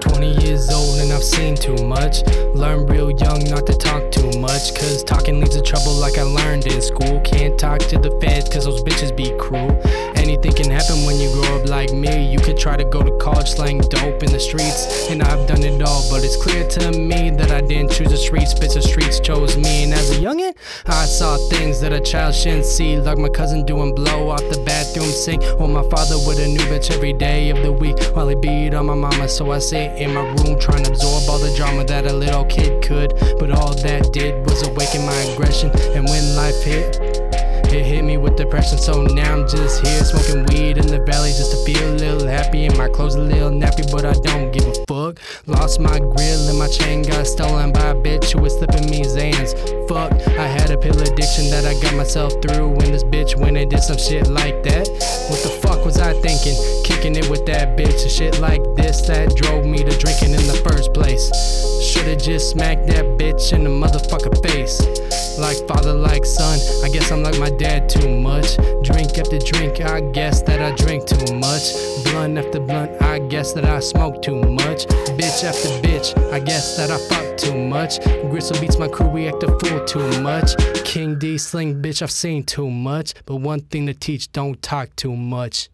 20 years old and I've seen too much. Learn real young not to school. Can't talk to the feds cause those bitches be cruel. Anything can happen when you grow up like me. You could try to go to college slang dope in the streets. And I've done it all, but it's clear to me that I didn't choose the streets, bitch. The streets chose me. And as a youngin', I saw things that a child shouldn't see. Like my cousin doing blow off the bathroom sink. Or my father with a new bitch every day of the week. While he beat on my mama, so I sit in my room trying to absorb all the drama that a little kid could. But all that did was awaken my aggression. And when life hit, it hit me with depression, so now I'm just here smoking weed in the valley just to feel a little happy. And my clothes a little nappy, but I don't give a fuck. Lost my grill and my chain got stolen by a bitch who was slipping me Xans. Fuck, I had a pill addiction that I got myself through when this bitch went and did some shit like that. What the fuck was I thinking? Kicking it with that bitch and shit like this that drove me to drinking in the first place. Should've just smacked that bitch in the motherfucker face. Like father, like son, I guess I'm like my dad too much. Drink after drink, I guess that I drink too much. Blunt after blunt, I guess that I smoke too much. Bitch after bitch, I guess that I fuck too much. Gristle beats my crew, we act a fool too much. King D-Sling, bitch, I've seen too much. But one thing to teach, don't talk too much.